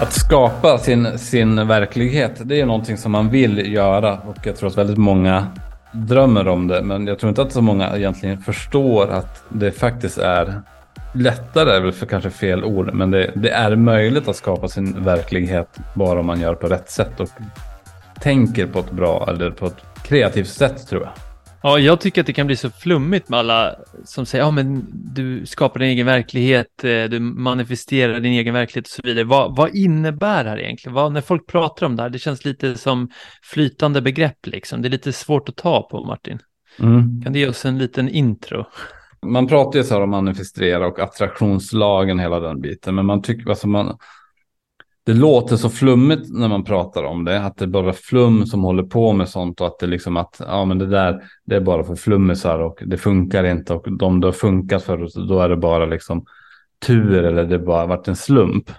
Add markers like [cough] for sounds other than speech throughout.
Att skapa sin, sin verklighet, det är någonting som man vill göra och jag tror att väldigt många drömmer om det. Men jag tror inte att så många egentligen förstår att det faktiskt är lättare, är väl för kanske fel ord, men det, det är möjligt att skapa sin verklighet bara om man gör på rätt sätt och tänker på ett bra eller på ett kreativt sätt tror jag. Ja, jag tycker att det kan bli så flummigt med alla som säger, ja men du skapar din egen verklighet, eh, du manifesterar din egen verklighet och så vidare. Vad, vad innebär det här egentligen? Vad, när folk pratar om det här, det känns lite som flytande begrepp liksom. Det är lite svårt att ta på, Martin. Mm. Kan du ge oss en liten intro? Man pratar ju så här om manifestera och attraktionslagen, hela den biten, men man tycker, alltså man, det låter så flummigt när man pratar om det, att det är bara flum som håller på med sånt och att det liksom att ja, men det där, det är bara för flummisar och det funkar inte och de det har funkat för, då är det bara liksom tur eller det bara varit en slump.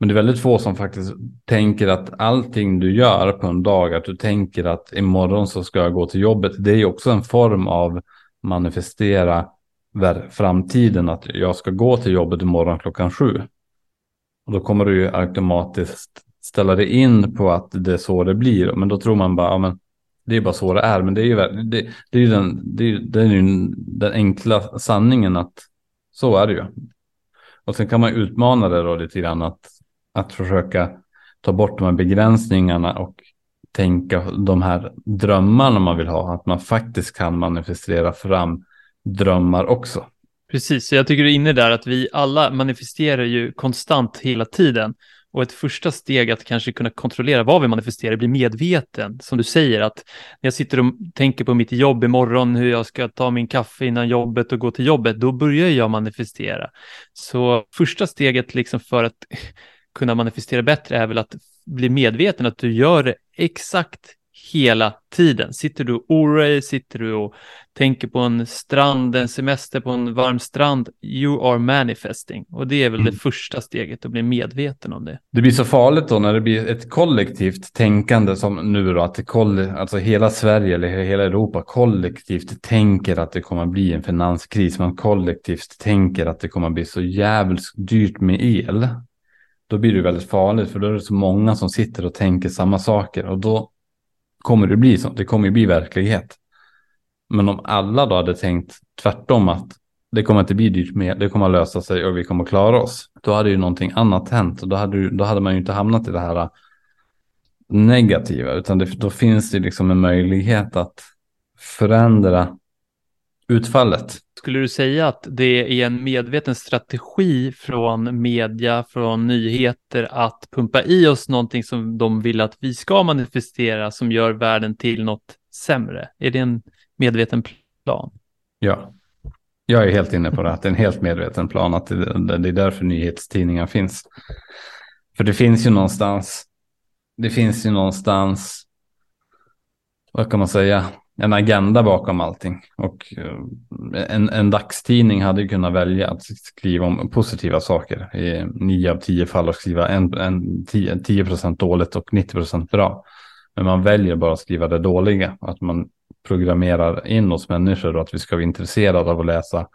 Men det är väldigt få som faktiskt tänker att allting du gör på en dag, att du tänker att imorgon så ska jag gå till jobbet, det är ju också en form av manifestera framtiden, att jag ska gå till jobbet imorgon klockan sju. Och då kommer du ju automatiskt ställa dig in på att det är så det blir. Men då tror man bara, ja men det är bara så det är. Men det är ju, det, det är ju, den, det är, det är ju den enkla sanningen att så är det ju. Och sen kan man utmana det då lite grann att, att försöka ta bort de här begränsningarna och tänka de här drömmarna man vill ha. Att man faktiskt kan manifestera fram drömmar också. Precis, så jag tycker du är inne där att vi alla manifesterar ju konstant hela tiden. Och ett första steg att kanske kunna kontrollera vad vi manifesterar, bli medveten. Som du säger, att när jag sitter och tänker på mitt jobb imorgon, hur jag ska ta min kaffe innan jobbet och gå till jobbet, då börjar jag manifestera. Så första steget liksom för att [laughs] kunna manifestera bättre är väl att bli medveten att du gör det exakt hela tiden. Sitter du och oroar dig, sitter du och tänker på en strand, en semester på en varm strand, you are manifesting. Och det är väl mm. det första steget, att bli medveten om det. Det blir så farligt då när det blir ett kollektivt tänkande som nu då, att det alltså hela Sverige eller hela Europa kollektivt tänker att det kommer bli en finanskris. Man kollektivt tänker att det kommer bli så jävligt dyrt med el. Då blir det väldigt farligt för då är det så många som sitter och tänker samma saker och då kommer det bli så. Det kommer ju bli verklighet. Men om alla då hade tänkt tvärtom att det kommer inte bli dyrt mer, det kommer att lösa sig och vi kommer att klara oss. Då hade ju någonting annat hänt och då hade, då hade man ju inte hamnat i det här äh, negativa, utan det, då finns det liksom en möjlighet att förändra utfallet. Skulle du säga att det är en medveten strategi från media, från nyheter att pumpa i oss någonting som de vill att vi ska manifestera som gör världen till något sämre? Är det en medveten plan? Ja, jag är helt inne på det, att det är en helt medveten plan, att det, är därför nyhetstidningar finns. För det finns ju någonstans, det finns ju någonstans, vad kan man säga, en agenda bakom allting. Och eh, en, en dagstidning hade ju kunnat välja att skriva om positiva saker i nio av tio fall och skriva en, en 10, 10 dåligt och 90 procent bra. Men man väljer bara att skriva det dåliga. Att man programmerar in oss människor och att vi ska vara intresserade av att läsa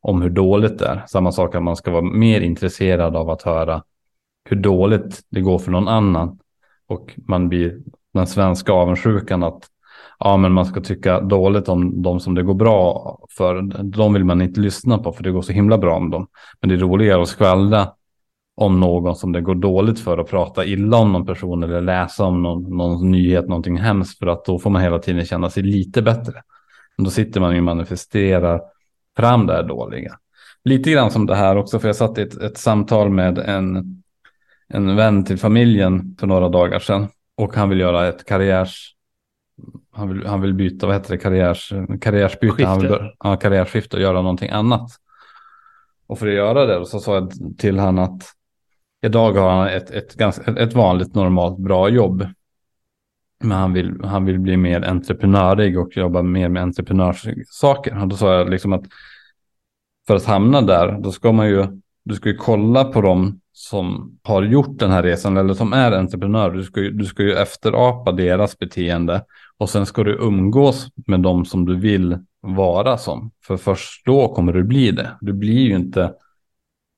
om hur dåligt det är. Samma sak att man ska vara mer intresserad av att höra hur dåligt det går för någon annan. Och man blir den svenska avundsjukan att ja, men man ska tycka dåligt om de som det går bra för. De vill man inte lyssna på för det går så himla bra om dem. Men det är roligare att skvallra om någon som det går dåligt för och prata illa om någon person eller läsa om någon, någon nyhet, någonting hemskt för att då får man hela tiden känna sig lite bättre. Men då sitter man ju och manifesterar fram det här dåliga. Lite grann som det här också, för jag satt i ett, ett samtal med en, en vän till familjen för några dagar sedan och han vill göra ett karriärs han vill, han vill byta, vad heter det, karriärs, karriärsbyte. Skifte. Han vill, ja, karriärsskifte och göra någonting annat. Och för att göra det så sa jag till han att idag har han ett, ett, ganska, ett vanligt normalt bra jobb. Men han vill, han vill bli mer entreprenörig och jobba mer med entreprenörssaker. Och då sa jag liksom att för att hamna där, då ska man ju, du ska ju kolla på dem som har gjort den här resan eller som är entreprenörer. Du ska ju, du ska ju efterapa deras beteende och sen ska du umgås med dem som du vill vara som. För först då kommer du bli det. Du blir ju inte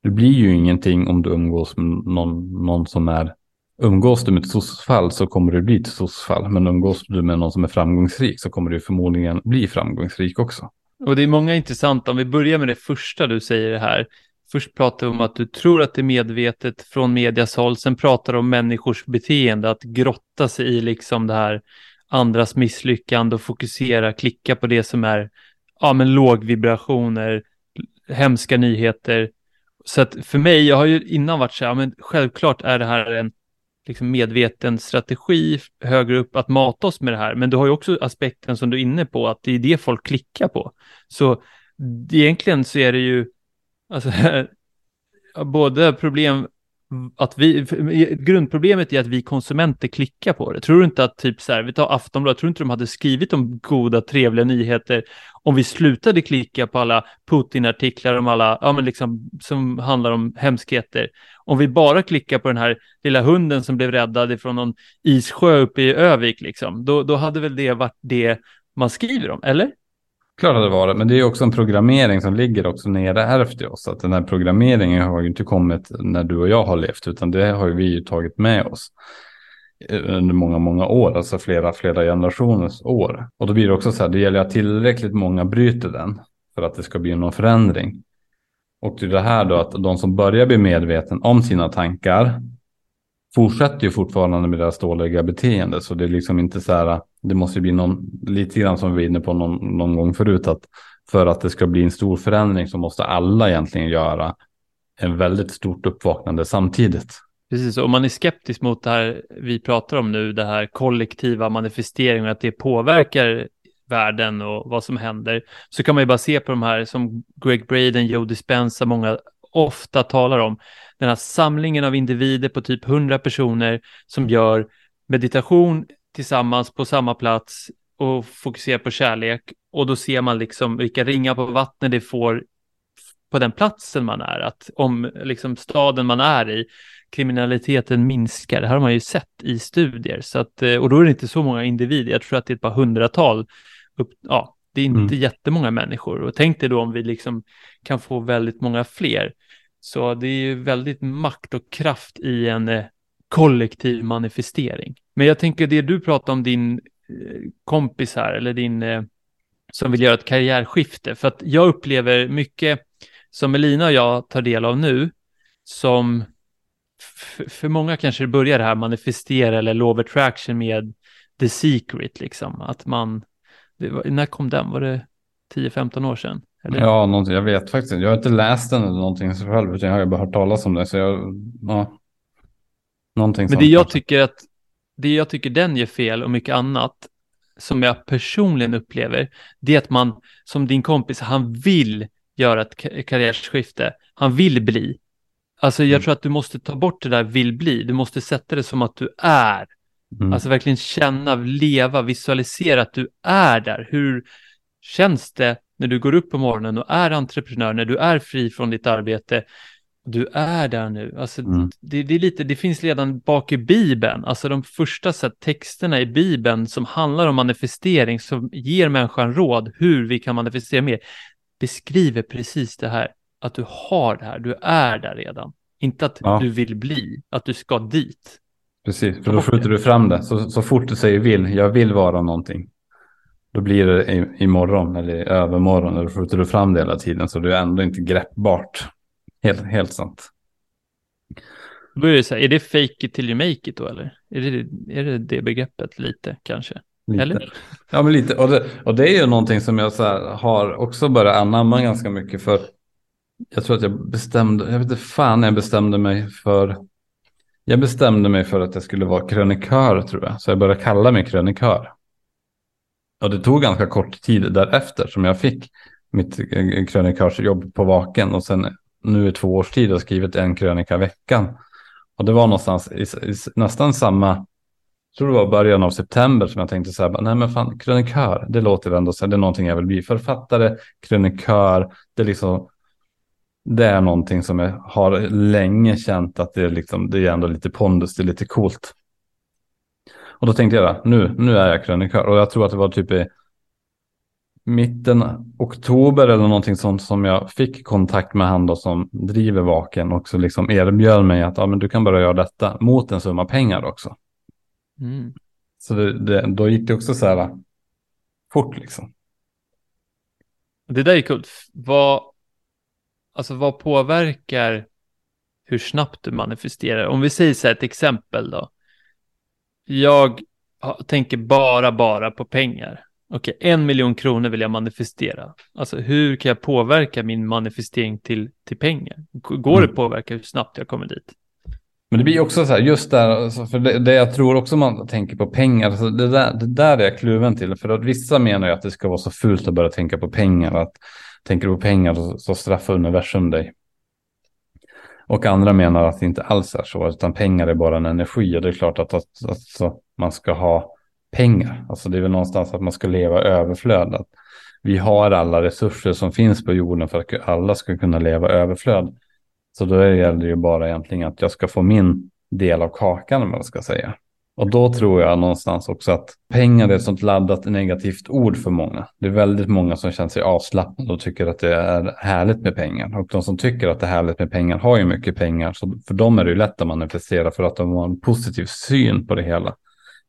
Du blir ju ingenting om du umgås med någon, någon som är Umgås du med ett sossfall så kommer du bli ett sossfall. Men umgås du med någon som är framgångsrik så kommer du förmodligen bli framgångsrik också. Och det är många intressanta, om vi börjar med det första du säger här. Först pratar du om att du tror att det är medvetet från medias håll, sen pratar du om människors beteende, att grotta sig i liksom det här andras misslyckande och fokusera, klicka på det som är ja, men lågvibrationer, hemska nyheter. Så att för mig, jag har ju innan varit så här, men självklart är det här en liksom medveten strategi högre upp att mata oss med det här. Men du har ju också aspekten som du är inne på, att det är det folk klickar på. Så egentligen så är det ju, alltså, [laughs] både problem att vi, grundproblemet är att vi konsumenter klickar på det. Tror du inte att typ så här, vi tar Aftonbladet, tror du inte de hade skrivit om goda, trevliga nyheter om vi slutade klicka på alla Putin-artiklar om alla, ja men liksom, som handlar om hemskheter. Om vi bara klickar på den här lilla hunden som blev räddad från någon issjö uppe i Övik, liksom, då, då hade väl det varit det man skriver om, eller? Klart att det var det, men det är också en programmering som ligger också nere ärvt i oss. Att den här programmeringen har ju inte kommit när du och jag har levt, utan det har ju vi ju tagit med oss under många, många år, alltså flera, flera generationers år. Och då blir det också så här, det gäller att tillräckligt många bryter den för att det ska bli någon förändring. Och det är det här då att de som börjar bli medveten om sina tankar fortsätter ju fortfarande med deras dåliga beteende. Så det är liksom inte så här, det måste bli någon, lite grann som vi var inne på någon, någon gång förut, att för att det ska bli en stor förändring så måste alla egentligen göra en väldigt stort uppvaknande samtidigt. Precis, om man är skeptisk mot det här vi pratar om nu, det här kollektiva manifesteringen, att det påverkar världen och vad som händer, så kan man ju bara se på de här som Greg Braden, Joe Dispenza, många ofta talar om, den här samlingen av individer på typ 100 personer som gör meditation tillsammans på samma plats och fokuserar på kärlek. Och då ser man liksom vilka ringar på vattnet det får på den platsen man är, att om liksom staden man är i, kriminaliteten minskar. Det här har man ju sett i studier, så att, eh, och då är det inte så många individer. Jag tror att det är ett par hundratal. Upp, ja, det är inte mm. jättemånga människor. Och tänk dig då om vi liksom kan få väldigt många fler. Så det är ju väldigt makt och kraft i en eh, kollektiv manifestering. Men jag tänker det du pratar om din eh, kompis här, eller din eh, som vill göra ett karriärskifte. För att jag upplever mycket som Elina och jag tar del av nu, som för många kanske det börjar det här manifestera eller love attraction med the secret, liksom. Att man, var, när kom den? Var det 10-15 år sedan? Eller? Ja, någonting, jag vet faktiskt Jag har inte läst den eller någonting själv, utan jag har bara hört talas om det. Så jag, ja, någonting Men det jag tycker att, det jag tycker den gör fel och mycket annat, som jag personligen upplever, det är att man, som din kompis, han vill göra ett karriärskifte. Han vill bli. Alltså jag mm. tror att du måste ta bort det där vill bli. Du måste sätta det som att du är. Mm. Alltså verkligen känna, leva, visualisera att du är där. Hur känns det när du går upp på morgonen och är entreprenör, när du är fri från ditt arbete? Du är där nu. Alltså, mm. det, det, är lite, det finns redan bak i Bibeln, alltså de första så här, texterna i Bibeln som handlar om manifestering, som ger människan råd hur vi kan manifestera mer, beskriver precis det här, att du har det här, du är där redan. Inte att ja. du vill bli, att du ska dit. Precis, för då skjuter du fram det. Så, så fort du säger vill, jag vill vara någonting. Då blir det i, imorgon eller i övermorgon. Eller skjuter du fram det hela tiden så det är ändå inte greppbart. Helt, helt sant. Då är det så här, är det fake it till you make it då eller? Är det är det, det begreppet lite kanske? Lite. Eller? Ja, men lite. Och det, och det är ju någonting som jag så har också börjat anamma ganska mycket för. Jag tror att jag bestämde, jag vet inte fan jag bestämde mig för. Jag bestämde mig för att jag skulle vara krönikör tror jag. Så jag började kalla mig krönikör. Och det tog ganska kort tid därefter som jag fick mitt eh, krönikörsjobb på Vaken. Och sen nu i två års tid har jag skrivit en krönika i veckan. Och det var någonstans i, i nästan samma jag tror det var början av september som jag tänkte så här, nej men fan, krönikör, det låter ändå så här, det är någonting jag vill bli. Författare, krönikör, det är liksom, det är någonting som jag har länge känt att det är liksom, det är ändå lite pondus, det är lite coolt. Och då tänkte jag, nu, nu är jag krönikör och jag tror att det var typ i mitten oktober eller någonting sånt som jag fick kontakt med han då som driver Vaken och så liksom erbjöd mig att ja, men du kan börja göra detta mot en summa pengar också. Mm. Så det, det, då gick det också så här fort liksom. Det där är kul. Vad, alltså vad påverkar hur snabbt du manifesterar? Om vi säger så här ett exempel då. Jag tänker bara, bara på pengar. Okej, en miljon kronor vill jag manifestera. Alltså hur kan jag påverka min manifestering till, till pengar? Går det att Mm. påverka hur snabbt jag kommer dit? Men det blir också så här, just där, alltså, för det, det jag tror också man tänker på pengar, alltså det, där, det där är jag kluven till. För att vissa menar ju att det ska vara så fult att börja tänka på pengar. Att tänker du på pengar så, så straffar universum dig. Och andra menar att det inte alls är så, utan pengar är bara en energi. Och det är klart att, att, att så, man ska ha pengar. Alltså det är väl någonstans att man ska leva överflödat. vi har alla resurser som finns på jorden för att alla ska kunna leva överflöd. Så då gäller det ju bara egentligen att jag ska få min del av kakan, om man ska säga. Och då tror jag någonstans också att pengar är ett sånt laddat negativt ord för många. Det är väldigt många som känner sig avslappnade och tycker att det är härligt med pengar. Och de som tycker att det är härligt med pengar har ju mycket pengar. Så för dem är det ju lätt att manifestera för att de har en positiv syn på det hela.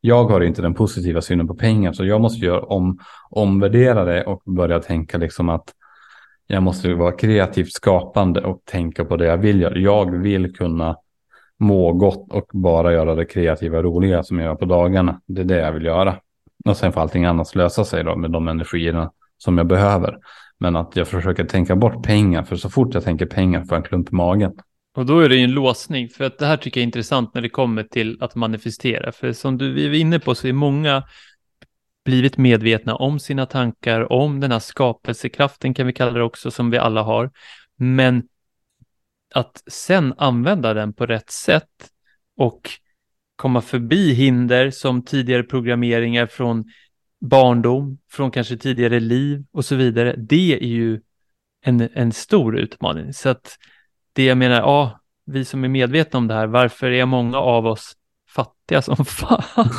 Jag har inte den positiva synen på pengar så jag måste göra om, omvärdera det och börja tänka liksom att jag måste vara kreativt skapande och tänka på det jag vill göra. Jag vill kunna må gott och bara göra det kreativa och roliga som jag gör på dagarna. Det är det jag vill göra. Och sen får allting annat lösa sig då med de energierna som jag behöver. Men att jag försöker tänka bort pengar, för så fort jag tänker pengar får jag en klump i magen. Och då är det ju en låsning, för att det här tycker jag är intressant när det kommer till att manifestera. För som du vi är inne på så är många blivit medvetna om sina tankar, om den här skapelsekraften kan vi kalla det också, som vi alla har. Men att sen använda den på rätt sätt och komma förbi hinder som tidigare programmeringar från barndom, från kanske tidigare liv och så vidare. Det är ju en, en stor utmaning. Så att det jag menar, ja, vi som är medvetna om det här, varför är många av oss fattiga som [laughs] fan?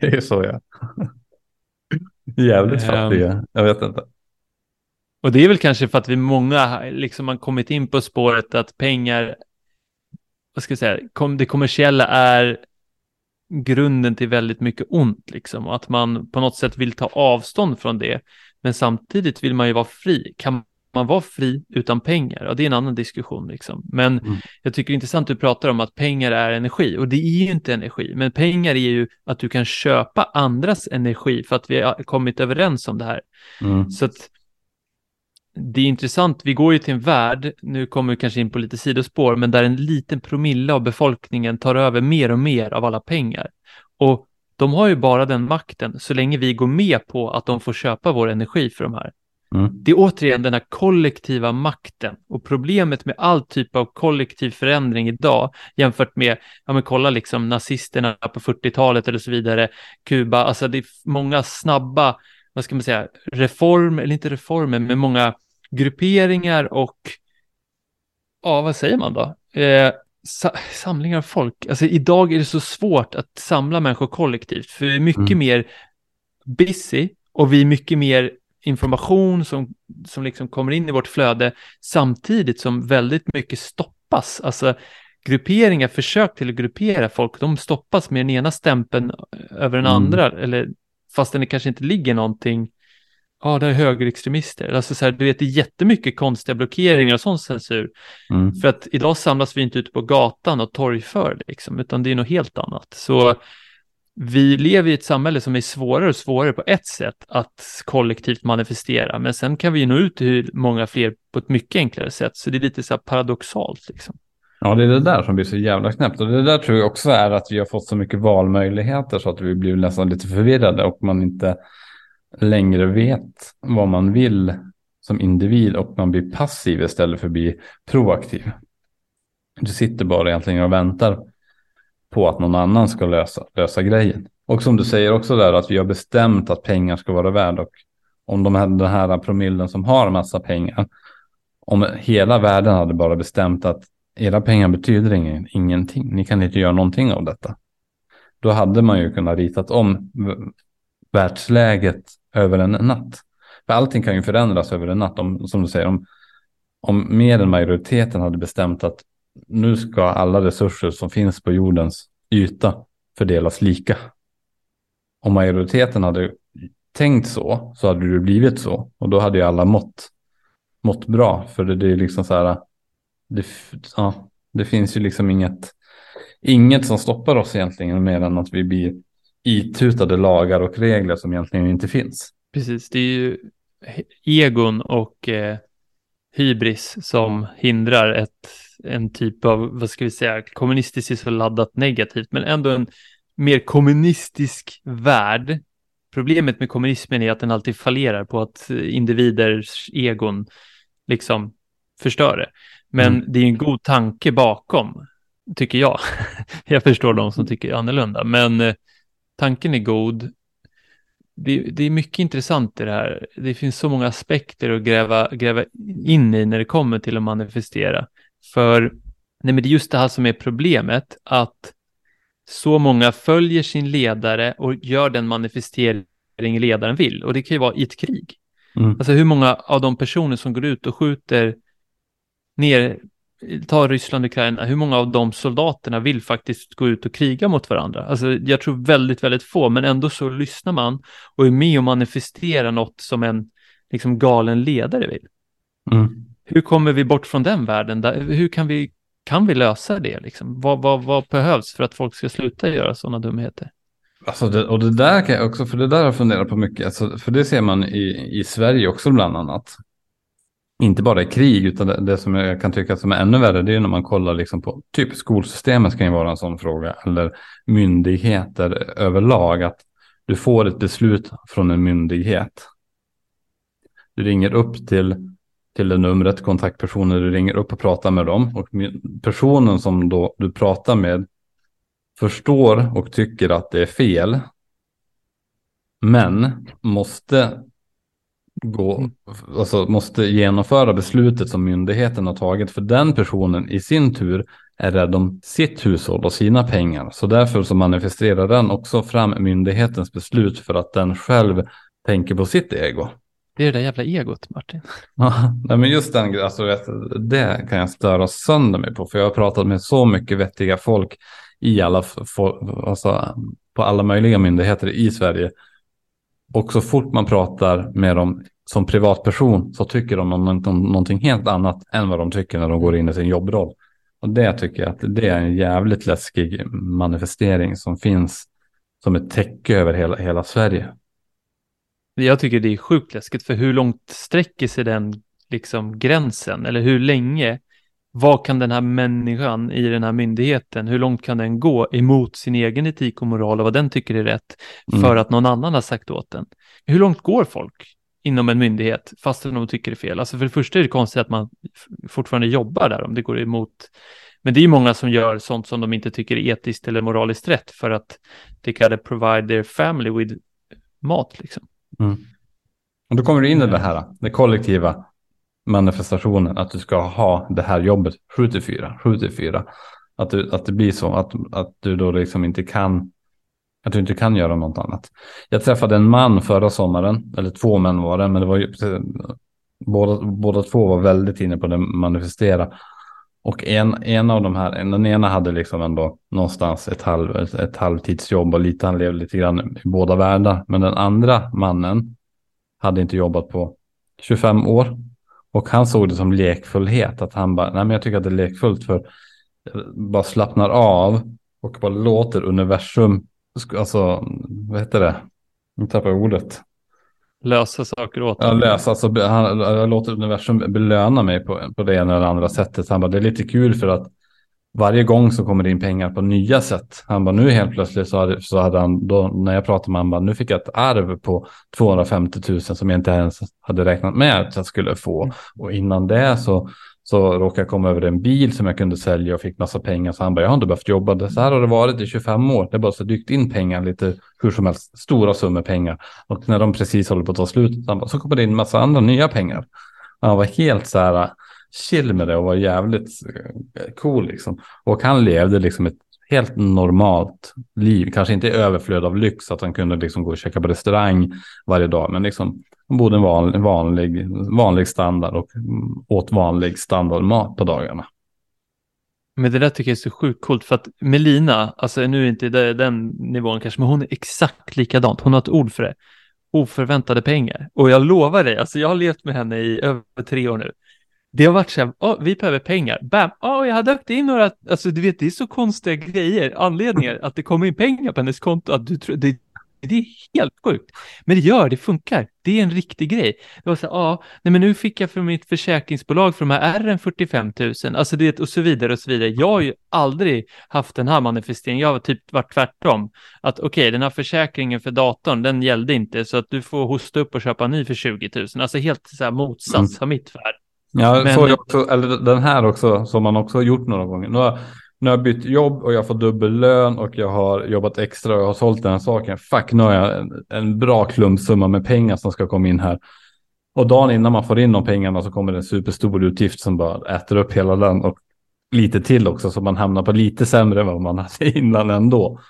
det är så ja. Jävligt fattiga. Jag vet inte. Och det är väl kanske för att vi många liksom har kommit in på spåret att pengar, vad ska jag säga, kom, det kommersiella är grunden till väldigt mycket ont liksom och att man på något sätt vill ta avstånd från det. Men samtidigt vill man ju vara fri. Kan man vara fri utan pengar? Ja, det är en annan diskussion liksom. Men Mm. jag tycker det är intressant att du pratar om att pengar är energi och det är ju inte energi. Men pengar är ju att du kan köpa andras energi för att vi har kommit överens om det här. Mm. Så att det är intressant, vi går ju till en värld, nu kommer vi kanske in på lite sidospår, men där en liten promille av befolkningen tar över mer och mer av alla pengar. Och de har ju bara den makten så länge vi går med på att de får köpa vår energi för de här. Mm. Det är återigen den här kollektiva makten och problemet med all typ av kollektiv förändring idag jämfört med, ja men kolla liksom nazisterna på 40-talet eller så vidare, Kuba, alltså det är många snabba, vad ska man säga, reform, eller inte reformer, men många grupperingar och, ja vad säger man då? Eh, sa samlingar av folk, alltså idag är det så svårt att samla människor kollektivt, för vi är mycket Mm. mer busy och vi är mycket mer information som, som liksom kommer in i vårt flöde samtidigt som väldigt mycket stoppas. Alltså grupperingar, försök till att gruppera folk, de stoppas med den ena stämpeln över den Mm. andra, eller fastän det kanske inte ligger någonting, ja det är högerextremister, alltså så här, du vet det är jättemycket konstiga blockeringar och sån censur, Mm. för att idag samlas vi inte ute på gatan och torgför liksom, utan det är något helt annat. Så vi lever i ett samhälle som är svårare och svårare på ett sätt att kollektivt manifestera, men sen kan vi nå ut till många fler på ett mycket enklare sätt, så det är lite så här paradoxalt liksom. Ja, det är det där som blir så jävla knäppt. Och det där tror jag också är att vi har fått så mycket valmöjligheter så att vi blir nästan lite förvirrade och man inte längre vet vad man vill som individ och man blir passiv istället för att bli proaktiv. Du sitter bara egentligen och väntar på att någon annan ska lösa, lösa grejen. Och som du säger också där att vi har bestämt att pengar ska vara värd och om de här, den här promillen som har massa pengar, om hela världen hade bara bestämt att era pengar betyder ingen, ingenting, ni kan inte göra någonting av detta. Då hade man ju kunnat ritat om världsläget över en natt. För allting kan ju förändras över en natt. Om, som du säger, om, om mer än majoriteten hade bestämt att nu ska alla resurser som finns på jordens yta fördelas lika. Om majoriteten hade tänkt så, så hade det blivit så. Och då hade ju alla mått, mått bra. För det, det är liksom så här, det, ja, det finns ju liksom inget, inget som stoppar oss egentligen mer än att vi blir itutade lagar och regler som egentligen inte finns. Precis, det är ju egon och eh, hybris som hindrar ett, en typ av, vad ska vi säga, kommunistiskt är så laddat negativt, men ändå en mer kommunistisk värld. Problemet med kommunismen är att den alltid fallerar på att individers egon liksom förstör det. Men mm. det är en god tanke bakom, tycker jag. [laughs] jag förstår de som tycker annorlunda, men eh, tanken är god. Det, det, är mycket intressant i det här. Det finns så många aspekter att gräva, gräva in i när det kommer till att manifestera. För nej, men det är just det här som är problemet, att så många följer sin ledare och gör den manifestering ledaren vill. Och det kan ju vara i ett krig. Mm. Alltså hur många av de personer som går ut och skjuter ner, ta Ryssland och Ukraina, hur många av de soldaterna vill faktiskt gå ut och kriga mot varandra? Alltså jag tror väldigt, väldigt få, men ändå så lyssnar man och är med och manifesterar något som en liksom galen ledare vill. Mm. Hur kommer vi bort från den världen? Hur kan vi, kan vi lösa det? Liksom? Vad, vad, vad behövs för att folk ska sluta göra sådana dumheter? Alltså det, och det där kan jag också, för det där har jag funderat på mycket, alltså, för det ser man i, i Sverige också bland annat inte bara i krig, utan det, det, som jag kan tycka som är ännu värre, det är när man kollar liksom på typ skolsystemet kan ju vara en sån fråga, eller myndigheter överlag, att du får ett beslut från en myndighet. Du ringer upp till, till det numret, kontaktpersoner, du ringer upp och pratar med dem och personen som då du pratar med förstår och tycker att det är fel, men måste gå, mm. alltså måste genomföra beslutet som myndigheten har tagit. För den personen i sin tur är rädd om sitt hushåll och sina pengar. Så därför så manifesterar den också fram myndighetens beslut för att den själv tänker på sitt ego. Det är det där jävla egot, Martin. [laughs] Ja, men just den alltså, det kan jag störa sönder mig på. För jag har pratat med så mycket vettiga folk i alla, alltså, på alla möjliga myndigheter i Sverige och så fort man pratar med dem som privatperson så tycker de om, om någonting helt annat än vad de tycker när de går in i sin jobbroll. Och det tycker jag att det är en jävligt läskig manifestering som finns som ett täcke över hela, hela Sverige. Jag tycker det är sjukt läskigt, för hur långt sträcker sig den liksom gränsen? Eller hur länge vad kan den här människan i den här myndigheten, hur långt kan den gå emot sin egen etik och moral och vad den tycker är rätt mm. för att någon annan har sagt åt den? Hur långt går folk inom en myndighet fastän de tycker det är fel? Alltså för det första är det konstigt att man fortfarande jobbar där om det går emot men det är många som gör sånt som de inte tycker är etiskt eller moraliskt rätt för att det kan provide their family with mat liksom. Mm. Och då kommer du in i det här, det kollektiva manifestationen att du ska ha det här jobbet 7 till 4, 7 till 4. Att, du, att det blir så att, att du då liksom inte kan att du inte kan göra något annat. Jag träffade en man förra sommaren, eller två män var det, men det var ju båda, båda två var väldigt inne på det manifestera. Och en, en av de här, den ena hade liksom ändå någonstans ett, halv, ett, ett halvtidsjobb och lite, han levde lite grann i båda världar. Men den andra mannen hade inte jobbat på 25 år och han såg det som lekfullhet, att han bara, nej men jag tycker att det är lekfullt för bara slappnar av och bara låter universum, alltså vad heter det, nu tappar jag ordet. Lösa saker åt honom. Ja, lösa, alltså, han, jag låter universum belöna mig på, på det ena eller andra sättet. Han bara, det är lite kul för att varje gång så kommer det in pengar på nya sätt. Han bara, nu helt plötsligt så hade, så hade han, då, när jag pratade med honom, bara, nu fick jag ett arv på 250 000 som jag inte ens hade räknat med att jag skulle få. Mm. Och innan det så, så råkade jag komma över en bil som jag kunde sälja och fick massa pengar. Så han bara, jag har inte behövt jobba. Så här har det varit i 25 år. Det är bara så dykt in pengar lite hur som helst, stora summor pengar. Och när de precis håller på att ta slut, så, bara, så kommer det in massa andra nya pengar. Han var helt så här, chill med det och var jävligt eh, cool liksom. Och han levde liksom ett helt normalt liv. Kanske inte överflöd av lyx att han kunde liksom gå och käka på restaurang varje dag. Men liksom han bodde en vanlig, vanlig, vanlig standard och åt vanlig standardmat på dagarna. Men det där tycker jag är så sjukt coolt för att Melina, alltså nu är inte det, den nivån kanske, men hon är exakt likadant. Hon har ett ord för det. Oförväntade pengar. Och jag lovar dig, alltså jag har levt med henne i över tre år nu. Det har varit så här, oh, vi behöver pengar. Bam, oh, jag har döpt in några, alltså du vet, det är så konstiga grejer, anledningar att det kommer in pengar på hennes konto, att du tror, det, det är helt sjukt. Men det gör, det funkar. Det är en riktig grej. Det var så ja, nej men nu fick jag från mitt försäkringsbolag för de här R 45 000, alltså det och så vidare och så vidare. Jag har ju aldrig haft den här manifesteringen. Jag har typ varit tvärtom. Att okej, okay, den här försäkringen för datorn, den gällde inte så att du får hosta upp och köpa en ny för 20 000. Alltså helt så här motsats mm. av mitt värld. Ja, men, så jag också, eller den här också, som man också har gjort några gånger. Nu har, nu har jag bytt jobb och jag får dubbel lön och jag har jobbat extra och jag har sålt den här saken. Fuck, nu har jag en, en bra klumpsumma med pengar som ska komma in här. Och dagen innan man får in de pengarna så kommer det en superstor utgift som bara äter upp hela den och lite till också så man hamnar på lite sämre än vad man hade [laughs] innan ändå.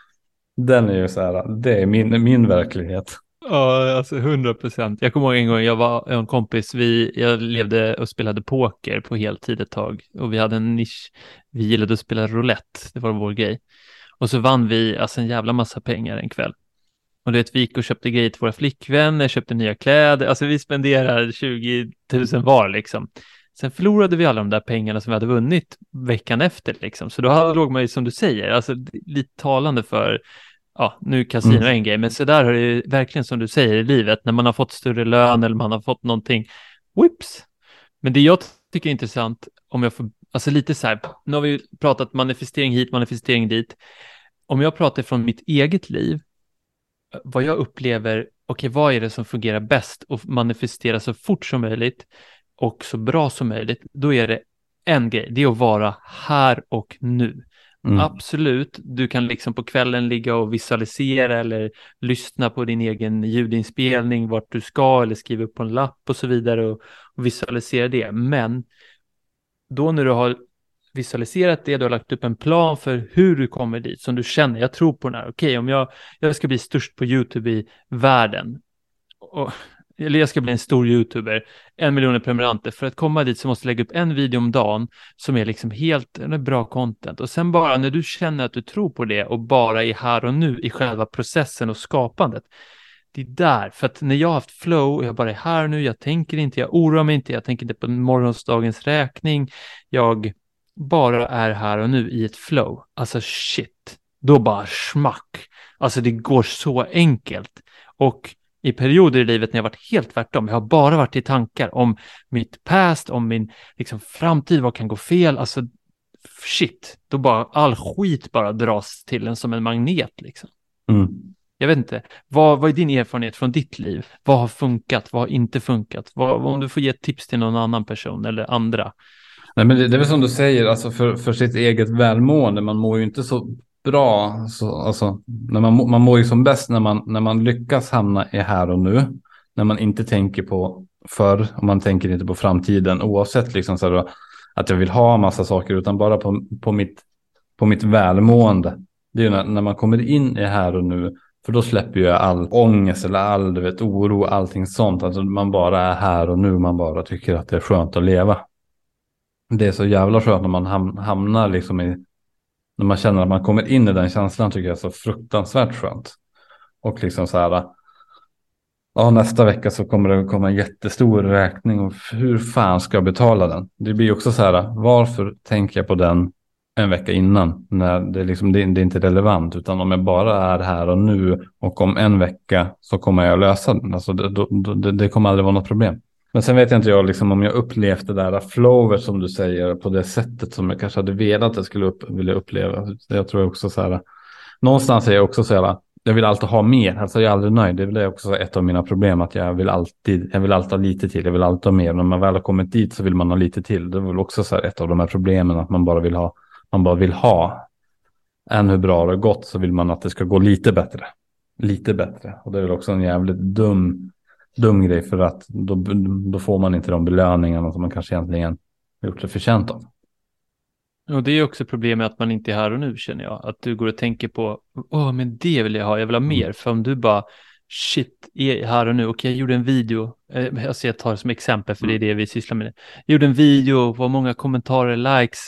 Den är ju så här, det är min, min verklighet. Ja, alltså 100 procent. Jag kommer ihåg en gång, jag var en kompis, vi, jag levde och spelade poker på heltid ett tag och vi hade en nisch, vi gillade att spela roulette, det var vår grej. Och så vann vi alltså en jävla massa pengar en kväll. Och du vet, vi gick och köpte grejer till våra flickvänner, köpte nya kläder, alltså vi spenderade 20 000 var liksom. Sen förlorade vi alla de där pengarna som vi hade vunnit veckan efter liksom. Så då låg man ju som du säger, alltså lite talande för ja, nu kasino mm. en grej, men så där har det verkligen som du säger i livet, när man har fått större lön eller man har fått någonting, whips. Men det jag tycker är intressant, om jag får, alltså lite så här, nu har vi pratat manifestering hit, manifestering dit. Om jag pratar från mitt eget liv, vad jag upplever, okej, okay, vad är det som fungerar bäst och manifestera så fort som möjligt och så bra som möjligt, då är det en grej, det är att vara här och nu. Mm. Absolut, du kan liksom på kvällen ligga och visualisera eller lyssna på din egen ljudinspelning, vart du ska eller skriva upp på en lapp och så vidare och, och visualisera det. Men då när du har visualiserat det, du har lagt upp en plan för hur du kommer dit som du känner, jag tror på den här, okej okay, om jag, jag ska bli störst på YouTube i världen, och eller jag ska bli en stor youtuber, en miljon prenumeranter. För att komma dit så måste jag lägga upp en video om dagen som är liksom helt eh, bra content. Och sen bara när du känner att du tror på det och bara är här och nu i själva processen och skapandet. Det är där, för att när jag har haft flow och jag bara är här nu, jag tänker inte, jag oroar mig inte, jag tänker inte på morgonsdagens räkning, jag bara är här och nu i ett flow. Alltså shit, då bara smack. Alltså det går så enkelt. Och i perioder i livet när jag varit helt tvärtom. Jag har bara varit i tankar om mitt past, om min liksom, framtid, vad kan gå fel, alltså shit, då bara all skit bara dras till en som en magnet liksom. Mm. Jag vet inte, vad, vad är din erfarenhet från ditt liv? Vad har funkat, vad har inte funkat? Vad, om du får ge ett tips till någon annan person eller andra. Nej, men det, det är väl som du säger, alltså för, för sitt eget välmående, man mår ju inte så bra, så, alltså, när man, man mår ju som bäst när man, när man lyckas hamna i här och nu. När man inte tänker på förr och man tänker inte på framtiden oavsett liksom så här, att jag vill ha massa saker utan bara på, på, mitt, på mitt välmående. Det är ju när, när man kommer in i här och nu för då släpper jag all ångest eller all du vet, oro, allting sånt. Alltså man bara är här och nu, man bara tycker att det är skönt att leva. Det är så jävla skönt när man hamnar liksom i när man känner att man kommer in i den känslan tycker jag är så fruktansvärt skönt. Och liksom så här, ja nästa vecka så kommer det komma en jättestor räkning och hur fan ska jag betala den? Det blir också så här, varför tänker jag på den en vecka innan när det, liksom, det, det är inte relevant utan om jag bara är här och nu och om en vecka så kommer jag lösa den. Alltså det, då, det, det kommer aldrig vara något problem. Men sen vet jag inte jag liksom om jag upplevt det där flowet som du säger på det sättet som jag kanske hade velat att jag skulle upp, vilja uppleva. Jag tror också så här, någonstans är jag också så här, jag vill alltid ha mer, alltså jag är aldrig nöjd. Det är också ett av mina problem att jag vill alltid, jag vill alltid ha lite till, jag vill alltid ha mer. När man väl har kommit dit så vill man ha lite till. Det är väl också så här ett av de här problemen att man bara vill ha, man bara vill ha. Än hur bra det har gått så vill man att det ska gå lite bättre. Lite bättre. Och det är väl också en jävligt dum dum grej för att då, då får man inte de belöningarna som man kanske egentligen gjort sig förtjänt av. Och det är också problemet att man inte är här och nu känner jag. Att du går och tänker på, åh men det vill jag ha, jag vill ha mer. Mm. För om du bara, shit, är här och nu, och jag gjorde en video, eh, alltså jag tar det som exempel för det är mm. det vi sysslar med. Jag gjorde en video, vad många kommentarer, likes,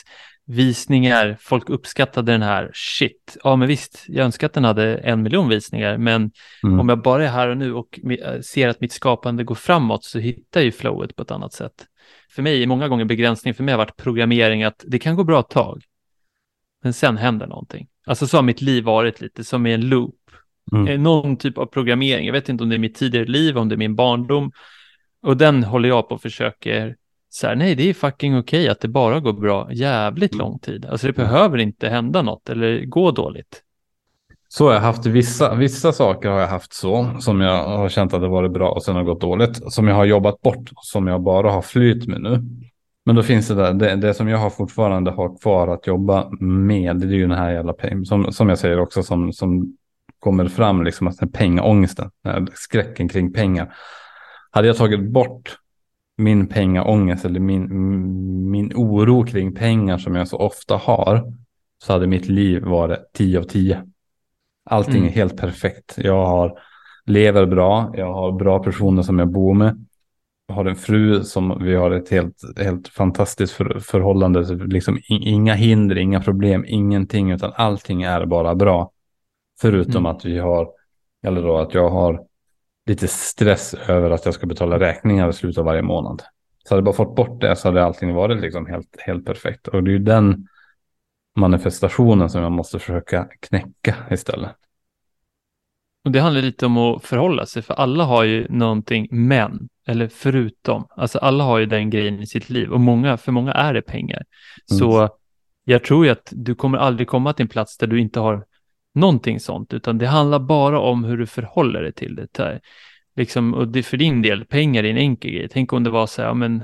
visningar, folk uppskattade den här, shit, ja men visst, jag önskar att den hade en miljon visningar, men mm. om jag bara är här och nu och eh, ser att mitt skapande går framåt så hittar jag ju flowet på ett annat sätt. För mig, många gånger begränsning för mig har varit programmering att det kan gå bra ett tag, men sen händer någonting. Alltså så har mitt liv varit lite som i en loop. Mm. Eh, någon typ av programmering, jag vet inte om det är mitt tidigare liv, om det är min barndom, och den håller jag på och försöker så här, nej, det är fucking okej okay att det bara går bra jävligt lång tid. Alltså det behöver inte hända något eller gå dåligt. Så har jag haft vissa, vissa saker har jag haft så som jag har känt att det varit bra och sen har gått dåligt. Som jag har jobbat bort, som jag bara har flyt med nu. Men då finns det där, det, det som jag har fortfarande har kvar att jobba med, det är ju den här jävla pengen, som, som jag säger också, som, som kommer fram, liksom att den pengaångesten, skräcken kring pengar. Hade jag tagit bort min pengaångest eller min, min oro kring pengar som jag så ofta har så hade mitt liv varit 10 av 10. Allting mm. är helt perfekt. Jag har, lever bra, jag har bra personer som jag bor med. Jag har en fru som vi har ett helt, helt fantastiskt för, förhållande. Liksom inga hinder, inga problem, ingenting, utan allting är bara bra. Förutom mm. att vi har, eller då att jag har lite stress över att jag ska betala räkningar i slutet av varje månad. Så hade jag bara fått bort det så hade allting varit liksom helt, helt perfekt. Och det är ju den manifestationen som jag måste försöka knäcka istället. Och det handlar lite om att förhålla sig, för alla har ju någonting men, eller förutom. Alltså alla har ju den grejen i sitt liv och många, för många är det pengar. Mm. Så jag tror ju att du kommer aldrig komma till en plats där du inte har någonting sånt, utan det handlar bara om hur du förhåller dig till det. Liksom, och det för din del, pengar är en enkel grej. Tänk om det var så här, ja men,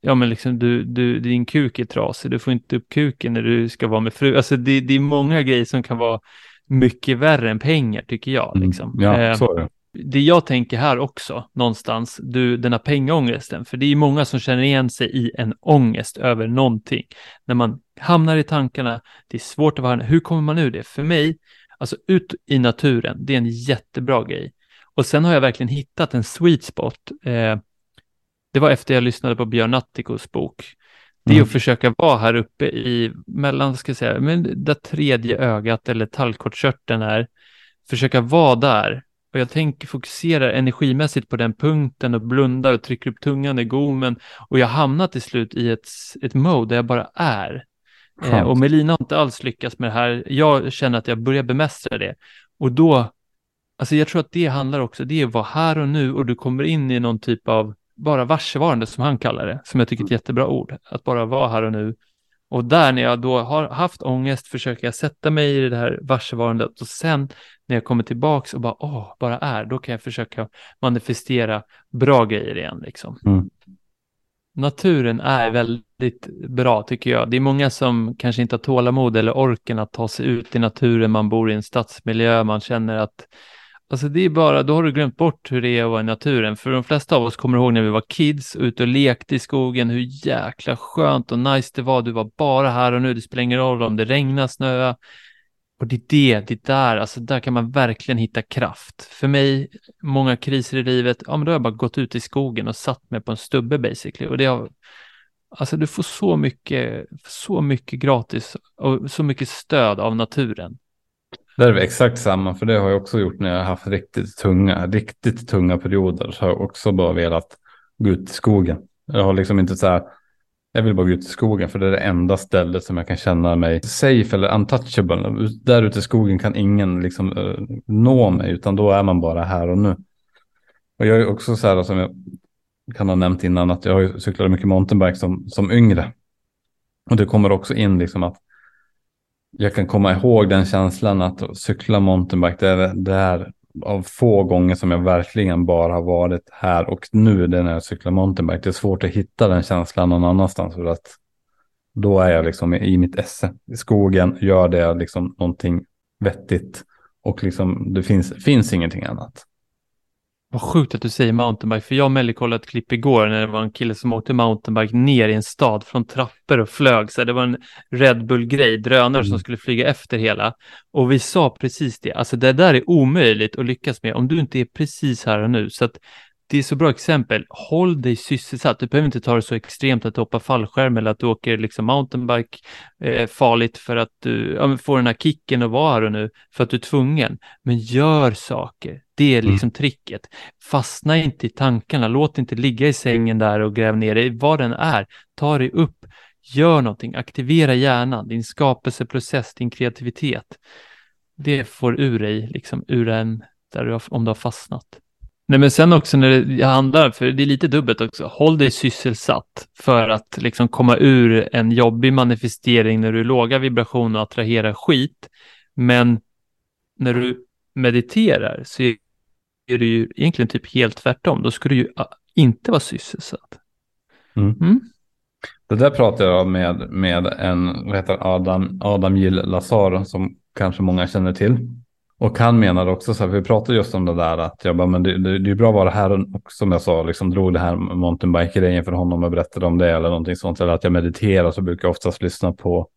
ja, men liksom, du, du, din kuk är trasig, du får inte upp kuken när du ska vara med fru. Alltså det, det är många grejer som kan vara mycket värre än pengar, tycker jag. Mm. Liksom. Ja, eh, så är det. Det jag tänker här också, någonstans, du, den här pengaångesten, för det är många som känner igen sig i en ångest över någonting. När man hamnar i tankarna, det är svårt att vara, hur kommer man ur det? För mig Alltså ut i naturen, det är en jättebra grej. Och sen har jag verkligen hittat en sweet spot. Eh, det var efter jag lyssnade på Björn Natthikos bok. Det är mm. att försöka vara här uppe i mellan, ska jag säga, men där tredje ögat eller tallkottkörteln är. Försöka vara där. Och jag tänker fokusera energimässigt på den punkten och blundar och trycker upp tungan i gommen. Och jag hamnar till slut i ett, ett mode där jag bara är. Eh, och Melina har inte alls lyckats med det här. Jag känner att jag börjar bemästra det. Och då, alltså jag tror att det handlar också, det är att vara här och nu och du kommer in i någon typ av bara varsevarande som han kallar det, som jag tycker är ett jättebra ord. Att bara vara här och nu. Och där när jag då har haft ångest försöker jag sätta mig i det här varsevarandet och sen när jag kommer tillbaks och bara, åh, bara är, då kan jag försöka manifestera bra grejer igen liksom. Mm naturen är väldigt bra tycker jag. Det är många som kanske inte har tålamod eller orken att ta sig ut i naturen. Man bor i en stadsmiljö, man känner att Alltså det är bara, då har du glömt bort hur det är att vara i naturen. För de flesta av oss kommer ihåg när vi var kids, ute och lekte i skogen, hur jäkla skönt och nice det var. Du var bara här och nu, det spelar ingen roll om det regnar, snöar. Och det är det, det är där, alltså där kan man verkligen hitta kraft. För mig, många kriser i livet, ja men då har jag bara gått ut i skogen och satt mig på en stubbe basically. Och det har, alltså du får så mycket, så mycket gratis och så mycket stöd av naturen. Där är exakt samma, för det har jag också gjort när jag har haft riktigt tunga, riktigt tunga perioder. Så har jag också bara velat gå ut i skogen. Jag har liksom inte så här, jag vill bara gå ut i skogen för det är det enda stället som jag kan känna mig safe eller untouchable. Där ute i skogen kan ingen liksom uh, nå mig utan då är man bara här och nu. Och jag är också så här som jag kan ha nämnt innan att jag har cyklat mycket mountainbike som, som yngre. Och det kommer också in liksom att jag kan komma ihåg den känslan att cykla mountainbike, det är, det är av få gånger som jag verkligen bara har varit här och nu när jag cyklar mountainbike. Det är svårt att hitta den känslan någon annanstans för att då är jag liksom i mitt esse i skogen, gör det liksom någonting vettigt och liksom det finns, finns ingenting annat vad sjukt att du säger mountainbike, för jag och Melly kollade ett klipp igår när det var en kille som åkte mountainbike ner i en stad från trappor och flög. Så det var en Red Bull-grej, drönare mm. som skulle flyga efter hela. Och vi sa precis det, alltså det där är omöjligt att lyckas med om du inte är precis här och nu. Så att det är så bra exempel. Håll dig sysselsatt. Du behöver inte ta det så extremt att du hoppar fallskärm eller att du åker liksom mountainbike eh, farligt för att du ja, får den här kicken och vara här och nu för att du är tvungen. Men gör saker. Det är mm. liksom mm. tricket. Fastna inte i tankarna. Låt inte ligga i sängen där och gräv ner dig. Vad den är. Ta dig upp. Gör någonting. Aktivera hjärnan, din skapelseprocess, din kreativitet. Det får ur dig, liksom ur en, där du har, om du har fastnat. Nej, men sen också när det handlar, för det är lite dubbelt också, håll dig sysselsatt för att liksom komma ur en jobbig manifestering när du är låga vibrationer och attraherar skit. Men när du mediterar så är det ju egentligen typ helt tvärtom. Då ska du ju ah, inte vara sysselsatt. Mm. Mm. Det där pratade jag med, med en, vad heter Adam, Adam Gill Lazar som kanske många känner till. Och han menar också så här, vi pratade just om det där att jag bara, men det, det, det är bra att vara här och som jag sa, liksom drog det här mountainbike-grejen för honom och berättade om det eller någonting sånt. Eller att jag mediterar så brukar jag oftast lyssna på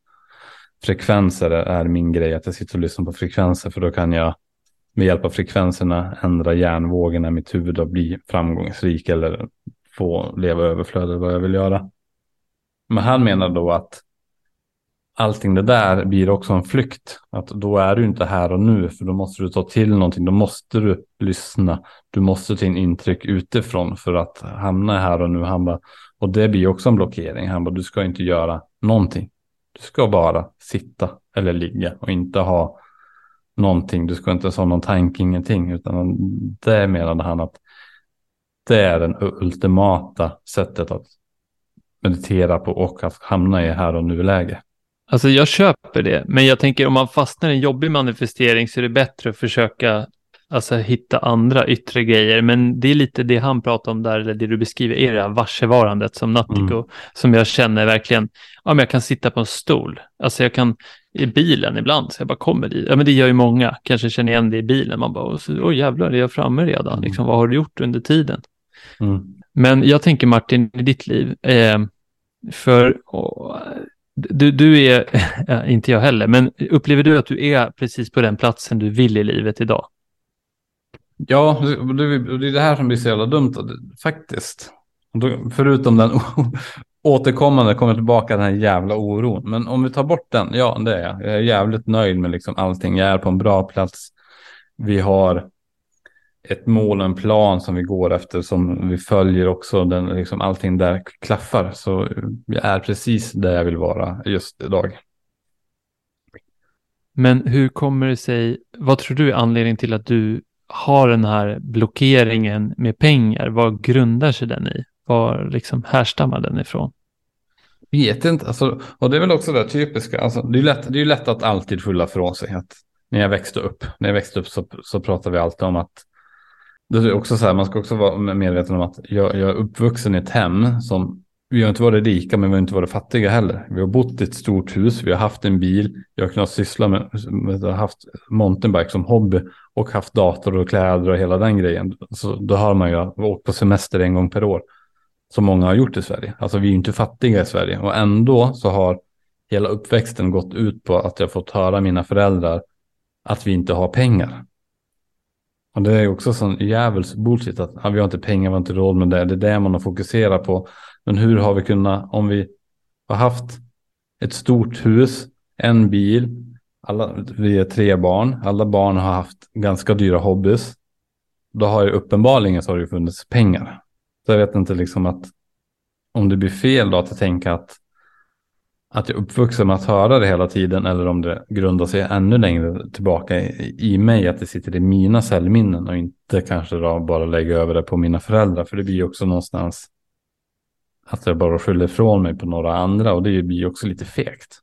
frekvenser är min grej, att jag sitter och lyssnar på frekvenser för då kan jag med hjälp av frekvenserna ändra hjärnvågorna i mitt huvud och bli framgångsrik eller få leva överflöd vad jag vill göra. Men han menar då att allting det där blir också en flykt. Att då är du inte här och nu, för då måste du ta till någonting. Då måste du lyssna. Du måste ta in intryck utifrån för att hamna här och nu. Han bara, och det blir också en blockering. Han bara, du ska inte göra någonting. Du ska bara sitta eller ligga och inte ha någonting. Du ska inte ha någon tanke, ingenting. Utan det menade han att det är den ultimata sättet att meditera på och att hamna i här och nu-läge. Alltså jag köper det, men jag tänker om man fastnar i en jobbig manifestering så är det bättre att försöka alltså, hitta andra yttre grejer. Men det är lite det han pratar om där, eller det du beskriver, är det här varsevarandet som Nattiko, mm. som jag känner verkligen, ja men jag kan sitta på en stol, alltså jag kan i bilen ibland, så jag bara kommer dit. Ja men det gör ju många, kanske känner igen det i bilen, man bara, oj jävlar, är jag framme redan? Mm. Liksom, vad har du gjort under tiden? Mm. Men jag tänker Martin, i ditt liv, eh, för och, du, du är, [laughs] inte jag heller, men upplever du att du är precis på den platsen du vill i livet idag? Ja, det är det här som blir så jävla dumt faktiskt. Förutom den [laughs] återkommande, kommer tillbaka den här jävla oron. Men om vi tar bort den, ja det är jag. Jag är jävligt nöjd med liksom allting. Jag är på en bra plats. Vi har ett mål och en plan som vi går efter som vi följer också. Den, liksom allting där klaffar. Så jag är precis där jag vill vara just idag. Men hur kommer det sig, vad tror du är anledningen till att du har den här blockeringen med pengar? Vad grundar sig den i? Var liksom härstammar den ifrån? Vet inte, alltså, och det är väl också det typiska. Alltså, det, är lätt, det är lätt att alltid skylla från sig. Att när jag växte upp, när jag växte upp så, så pratade vi alltid om att det är också så här, man ska också vara medveten om att jag, jag är uppvuxen i ett hem som vi har inte varit rika men vi har inte varit fattiga heller. Vi har bott i ett stort hus, vi har haft en bil, jag har kunnat syssla med, med haft mountainbike som hobby och haft dator och kläder och hela den grejen. Så då har man ju åkt på semester en gång per år. Som många har gjort i Sverige. Alltså vi är inte fattiga i Sverige och ändå så har hela uppväxten gått ut på att jag fått höra mina föräldrar att vi inte har pengar. Och det är också sån djävuls bullshit att ja, vi har inte pengar, vi har inte råd med det. Det är det man har fokuserat på. Men hur har vi kunnat, om vi har haft ett stort hus, en bil, alla, vi är tre barn, alla barn har haft ganska dyra hobbys. Då har ju uppenbarligen så har det funnits pengar. Så jag vet inte liksom att om det blir fel då att tänka att att jag är uppvuxen med att höra det hela tiden eller om det grundar sig ännu längre tillbaka i, i mig, att det sitter i mina cellminnen och inte kanske då bara lägga över det på mina föräldrar, för det blir också någonstans att jag bara skyller ifrån mig på några andra och det blir också lite fegt.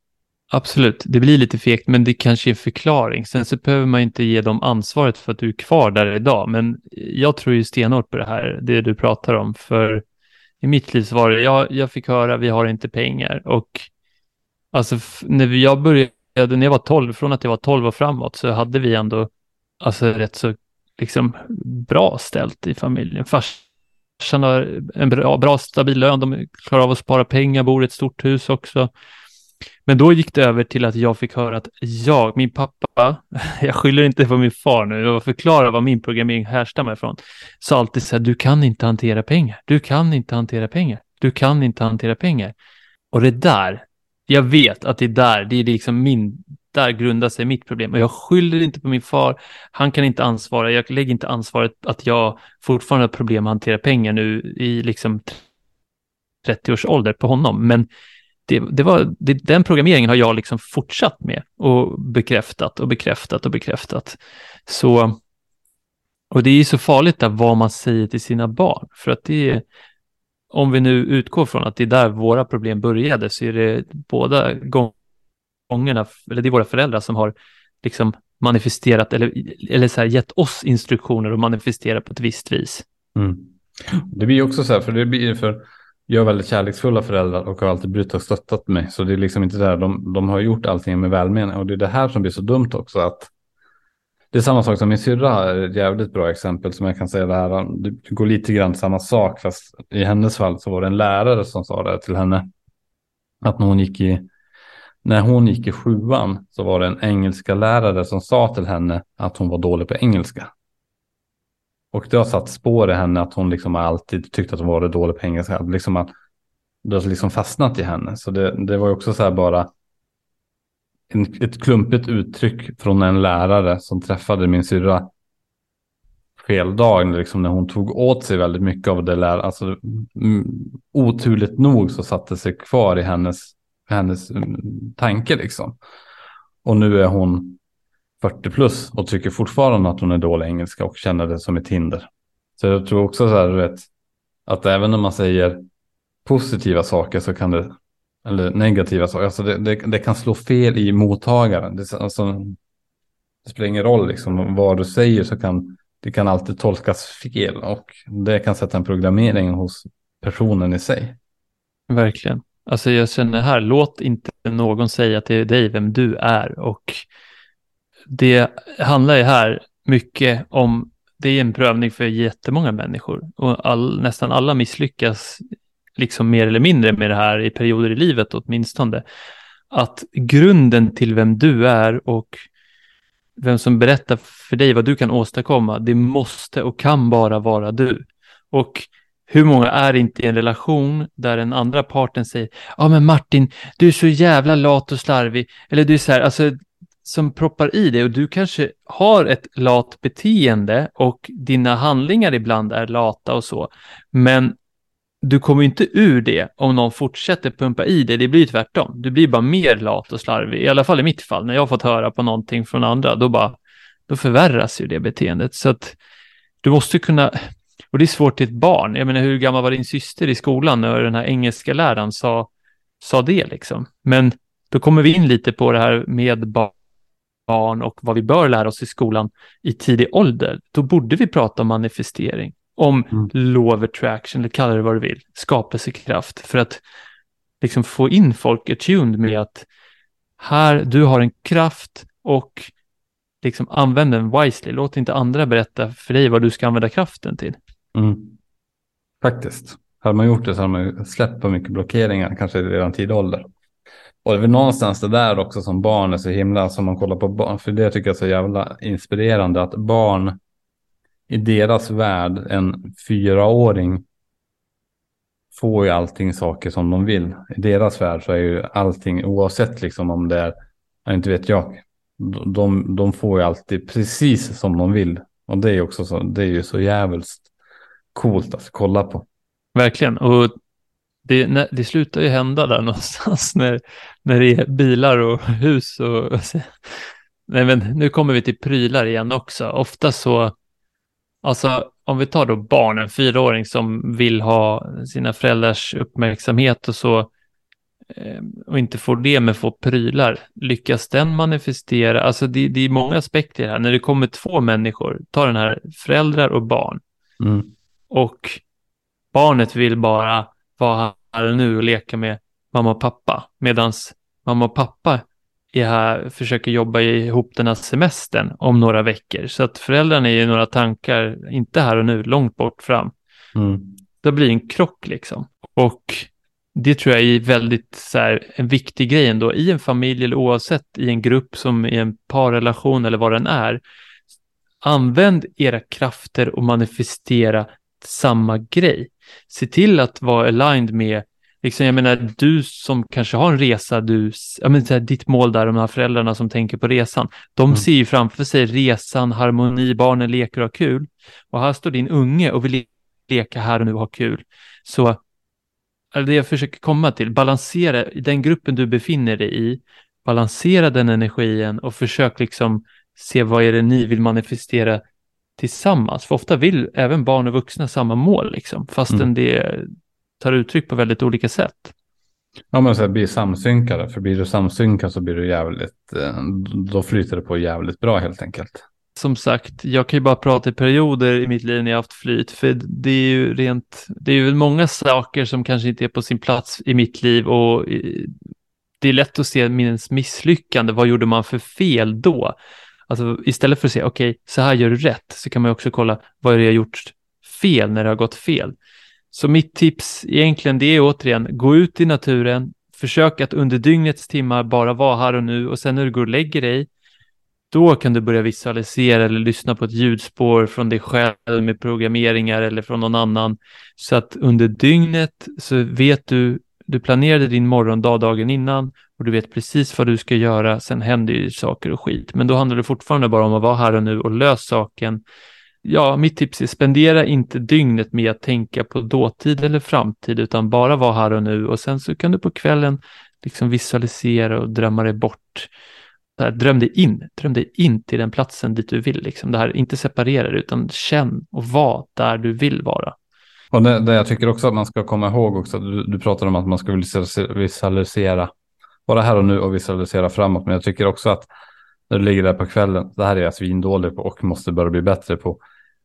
Absolut, det blir lite fegt, men det kanske är en förklaring. Sen så behöver man inte ge dem ansvaret för att du är kvar där idag, men jag tror ju stenhårt på det här, det du pratar om, för i mitt liv så var det, jag, jag fick höra, vi har inte pengar och Alltså när jag började, när jag var 12, från att jag var 12 och framåt så hade vi ändå alltså rätt så liksom bra ställt i familjen. Farsan har en bra, bra stabil lön, de klarar av att spara pengar, bor i ett stort hus också. Men då gick det över till att jag fick höra att jag, min pappa, [laughs] jag skyller inte på min far nu, jag förklarar vad min programmering härstammar ifrån, sa alltid så här, du kan inte hantera pengar, du kan inte hantera pengar, du kan inte hantera pengar. Och det där, jag vet att det är där, det är liksom min, där grundar sig mitt problem. Och jag skyller inte på min far, han kan inte ansvara, jag lägger inte ansvaret att jag fortfarande har problem att hantera pengar nu i liksom 30 års ålder på honom. Men det, det var, det, den programmeringen har jag liksom fortsatt med och bekräftat och bekräftat och bekräftat. Så, och det är så farligt där vad man säger till sina barn, för att det är, om vi nu utgår från att det är där våra problem började, så är det båda gångerna, eller det är våra föräldrar som har liksom manifesterat eller, eller så här gett oss instruktioner att manifestera på ett visst vis. Mm. Det blir också så här, för det blir för jag är väldigt kärleksfulla föräldrar och har alltid brytt och stöttat mig. Så det är liksom inte där, de, de har gjort allting med välmening. Och det är det här som blir så dumt också. att det är samma sak som min syrra ett jävligt bra exempel som jag kan säga det här. Det går lite grann samma sak fast i hennes fall så var det en lärare som sa det till henne. Att när hon gick i, när hon gick i sjuan så var det en engelska lärare som sa till henne att hon var dålig på engelska. Och det har satt spår i henne att hon liksom alltid tyckt att hon var dålig på engelska. Liksom att det har liksom fastnat i henne. Så det, det var ju också så här bara en, ett klumpigt uttryck från en lärare som träffade min syrra fel dag, liksom när hon tog åt sig väldigt mycket av det lär, alltså mm, oturligt nog så satte sig kvar i hennes, hennes mm, tanke liksom. Och nu är hon 40 plus och tycker fortfarande att hon är dålig engelska och känner det som ett hinder. Så jag tror också så här, vet, att även när man säger positiva saker så kan det, eller negativa saker, alltså det, det, det kan slå fel i mottagaren. Det, alltså, det spelar ingen roll liksom vad du säger så kan det kan alltid tolkas fel och det kan sätta en programmering hos personen i sig. Verkligen. Alltså jag känner här, låt inte någon säga till dig vem du är och det handlar ju här mycket om, det är en prövning för jättemånga människor och all, nästan alla misslyckas liksom mer eller mindre med det här i perioder i livet åtminstone. Att grunden till vem du är och vem som berättar för dig vad du kan åstadkomma, det måste och kan bara vara du. Och hur många är inte i en relation där den andra parten säger, ja men Martin, du är så jävla lat och slarvig, eller du är så här, alltså som proppar i dig och du kanske har ett lat beteende och dina handlingar ibland är lata och så. Men du kommer inte ur det om någon fortsätter pumpa i dig. Det blir tvärtom. Du blir bara mer lat och slarvig. I alla fall i mitt fall, när jag har fått höra på någonting från andra, då bara, då förvärras ju det beteendet. Så att du måste kunna, och det är svårt till ett barn. Jag menar, hur gammal var din syster i skolan när den här engelska läraren sa, sa det liksom? Men då kommer vi in lite på det här med barn barn och vad vi bör lära oss i skolan i tidig ålder, då borde vi prata om manifestering, om mm. of attraction, eller kalla det vad du vill, skapelsekraft, för att liksom få in folk attuned med att här, du har en kraft och liksom använd den wisely. Låt inte andra berätta för dig vad du ska använda kraften till. Mm. Faktiskt. Hade man gjort det så hade man släppt på mycket blockeringar, kanske redan tidig ålder. Och det är väl någonstans det där också som barn är så himla, som man kollar på barn, för det tycker jag är så jävla inspirerande, att barn i deras värld, en fyraåring får ju allting saker som de vill. I deras värld så är ju allting, oavsett liksom om det är, inte vet jag, de, de får ju alltid precis som de vill. Och det är också så, det är ju så jävligt coolt att kolla på. Verkligen, och det, det slutar ju hända där [laughs] någonstans när, när det är bilar och hus och, och [laughs] Nej, men nu kommer vi till prylar igen också. Ofta så, alltså om vi tar då barn, en fyraåring som vill ha sina föräldrars uppmärksamhet och så eh, och inte får det med få prylar, lyckas den manifestera? Alltså det, det är många aspekter här. När det kommer två människor, ta den här föräldrar och barn. Mm. Och barnet vill bara vara här nu och leka med mamma och pappa. Medan mamma och pappa här, försöker jobba ihop den här semestern om några veckor. Så att föräldrarna är ju några tankar, inte här och nu, långt bort fram. Mm. Det blir en krock liksom. Och det tror jag är väldigt så här, en viktig grej ändå i en familj eller oavsett i en grupp som i en parrelation eller vad den är. Använd era krafter och manifestera samma grej. Se till att vara aligned med Liksom, jag menar, du som kanske har en resa, du, jag menar, här, ditt mål där, de här föräldrarna som tänker på resan, de mm. ser ju framför sig resan, harmoni, barnen leker och har kul. Och här står din unge och vill leka här och nu och ha kul. Så det jag försöker komma till, balansera i den gruppen du befinner dig i, balansera den energin och försök liksom se vad är det ni vill manifestera tillsammans. För ofta vill även barn och vuxna samma mål, liksom, fastän mm. det tar uttryck på väldigt olika sätt. Ja, men så blir samsynkade, för blir du samsynkad så blir du jävligt, eh, då flyter det på jävligt bra helt enkelt. Som sagt, jag kan ju bara prata i perioder i mitt liv när jag haft flyt, för det är ju rent, det är ju många saker som kanske inte är på sin plats i mitt liv och det är lätt att se minns misslyckande, vad gjorde man för fel då? Alltså istället för att säga, okej, okay, så här gör du rätt, så kan man också kolla, vad det jag gjort fel när det har gått fel? Så mitt tips egentligen det är återigen, gå ut i naturen, försök att under dygnets timmar bara vara här och nu och sen när du går och lägger dig, då kan du börja visualisera eller lyssna på ett ljudspår från dig själv med programmeringar eller från någon annan. Så att under dygnet så vet du, du planerade din morgondag dagen innan och du vet precis vad du ska göra. Sen händer ju saker och skit, men då handlar det fortfarande bara om att vara här och nu och lösa saken ja, mitt tips är spendera inte dygnet med att tänka på dåtid eller framtid, utan bara vara här och nu och sen så kan du på kvällen liksom visualisera och drömma dig bort. Här, dröm dig in, dröm dig in till den platsen dit du vill, liksom. det här, inte separera dig, utan känn och var där du vill vara. Och det, det jag tycker också att man ska komma ihåg också, du, du pratar om att man ska visualisera, vara här och nu och visualisera framåt, men jag tycker också att när du ligger där på kvällen, det här är jag svindålig på och måste börja bli bättre på,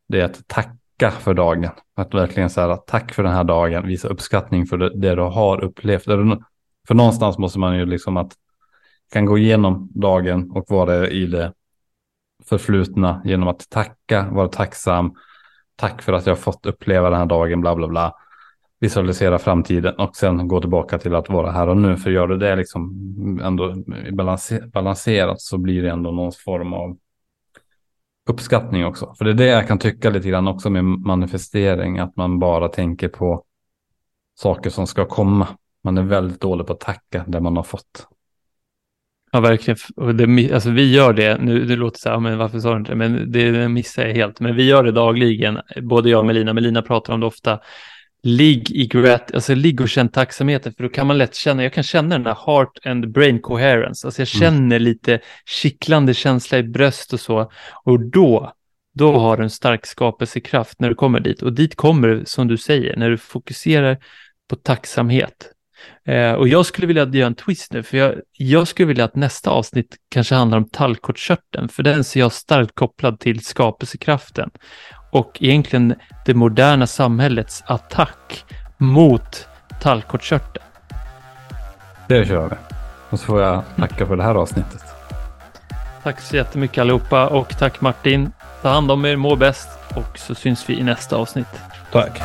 det är att tacka för dagen. Att verkligen säga tack för den här dagen, visa uppskattning för det, det du har upplevt. För någonstans måste man ju liksom att kan gå igenom dagen och vara i det förflutna genom att tacka, vara tacksam. Tack för att jag fått uppleva den här dagen, bla bla bla visualisera framtiden och sen gå tillbaka till att vara här och nu. För gör du det liksom ändå balanserat så blir det ändå någon form av uppskattning också. För det är det jag kan tycka lite grann också med manifestering, att man bara tänker på saker som ska komma. Man är väldigt dålig på att tacka det man har fått. Ja, verkligen. Och det, alltså, vi gör det, nu det låter så här, men varför sa du inte det? Men det missar jag helt. Men vi gör det dagligen, både jag och Melina. Melina pratar om det ofta ligg i grat, alltså ligg och känn tacksamheten, för då kan man lätt känna, jag kan känna den där heart and brain coherence, alltså jag mm. känner mm. lite kittlande känsla i bröst och så, och då, då har du en stark skapelsekraft när du kommer dit, och dit kommer som du säger, när du fokuserar på tacksamhet. Eh, och jag skulle vilja göra en twist nu, för jag, jag skulle vilja att nästa avsnitt kanske handlar om tallkottkörteln, för den ser jag starkt kopplad till skapelsekraften och egentligen det moderna samhällets attack mot tallkottkörteln. Det kör vi. Och så får jag tacka för det här avsnittet. Tack så jättemycket allihopa och tack Martin. Ta hand om er, må bäst och så syns vi i nästa avsnitt. Tack.